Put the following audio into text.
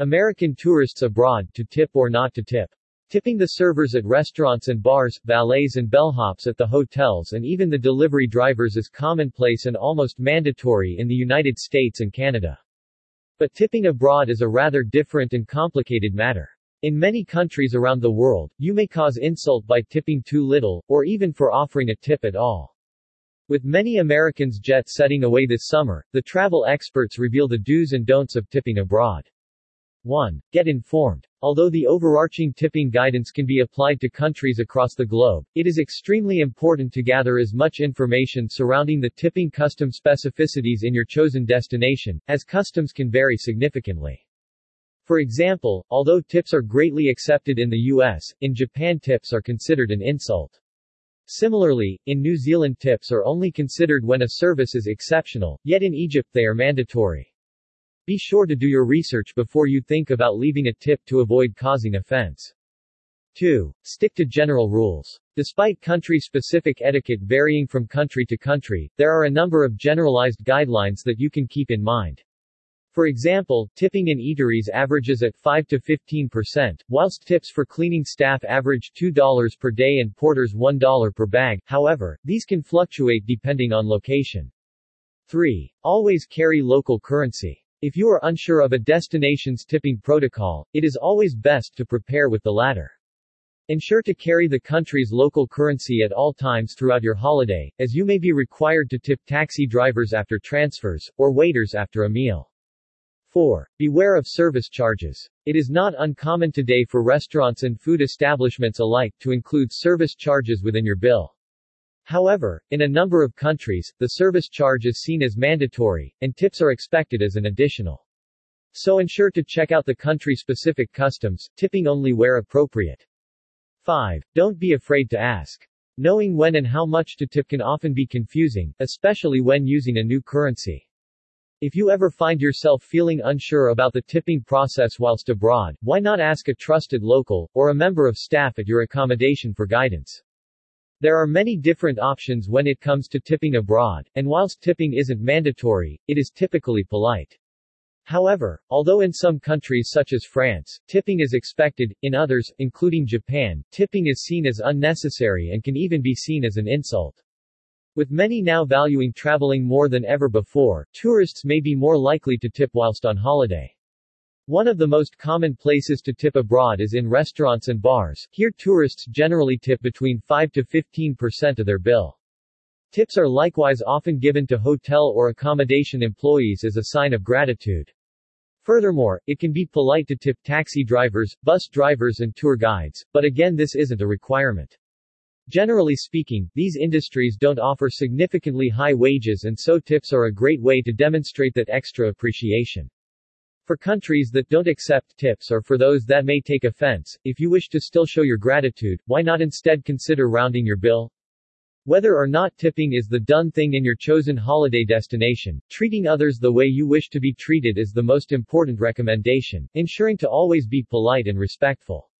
American tourists abroad to tip or not to tip. Tipping the servers at restaurants and bars, valets and bellhops at the hotels and even the delivery drivers is commonplace and almost mandatory in the United States and Canada. But tipping abroad is a rather different and complicated matter. In many countries around the world, you may cause insult by tipping too little, or even for offering a tip at all. With many Americans jet setting away this summer, the travel experts reveal the do's and don'ts of tipping abroad. 1. Get informed. Although the overarching tipping guidance can be applied to countries across the globe, it is extremely important to gather as much information surrounding the tipping custom specificities in your chosen destination, as customs can vary significantly. For example, although tips are greatly accepted in the US, in Japan tips are considered an insult. Similarly, in New Zealand tips are only considered when a service is exceptional, yet in Egypt they are mandatory. Be sure to do your research before you think about leaving a tip to avoid causing offense. 2. Stick to general rules. Despite country-specific etiquette varying from country to country, there are a number of generalized guidelines that you can keep in mind. For example, tipping in eateries averages at 5 to 15%, whilst tips for cleaning staff average $2 per day and porters $1 per bag, however, these can fluctuate depending on location. 3. Always carry local currency. If you are unsure of a destination's tipping protocol, it is always best to prepare with the latter. Ensure to carry the country's local currency at all times throughout your holiday, as you may be required to tip taxi drivers after transfers, or waiters after a meal. 4. Beware of service charges. It is not uncommon today for restaurants and food establishments alike to include service charges within your bill. However, in a number of countries, the service charge is seen as mandatory, and tips are expected as an additional. So ensure to check out the country-specific customs, tipping only where appropriate. 5. Don't be afraid to ask. Knowing when and how much to tip can often be confusing, especially when using a new currency. If you ever find yourself feeling unsure about the tipping process whilst abroad, why not ask a trusted local, or a member of staff at your accommodation for guidance? There are many different options when it comes to tipping abroad, and whilst tipping isn't mandatory, it is typically polite. However, although in some countries such as France, tipping is expected, in others, including Japan, tipping is seen as unnecessary and can even be seen as an insult. With many now valuing traveling more than ever before, tourists may be more likely to tip whilst on holiday. One of the most common places to tip abroad is in restaurants and bars. Here tourists generally tip between 5 to 15% of their bill. Tips are likewise often given to hotel or accommodation employees as a sign of gratitude. Furthermore, it can be polite to tip taxi drivers, bus drivers and tour guides, but again this isn't a requirement. Generally speaking, these industries don't offer significantly high wages and so tips are a great way to demonstrate that extra appreciation. For countries that don't accept tips or for those that may take offense, if you wish to still show your gratitude, why not instead consider rounding your bill? Whether or not tipping is the done thing in your chosen holiday destination, treating others the way you wish to be treated is the most important recommendation, ensuring to always be polite and respectful.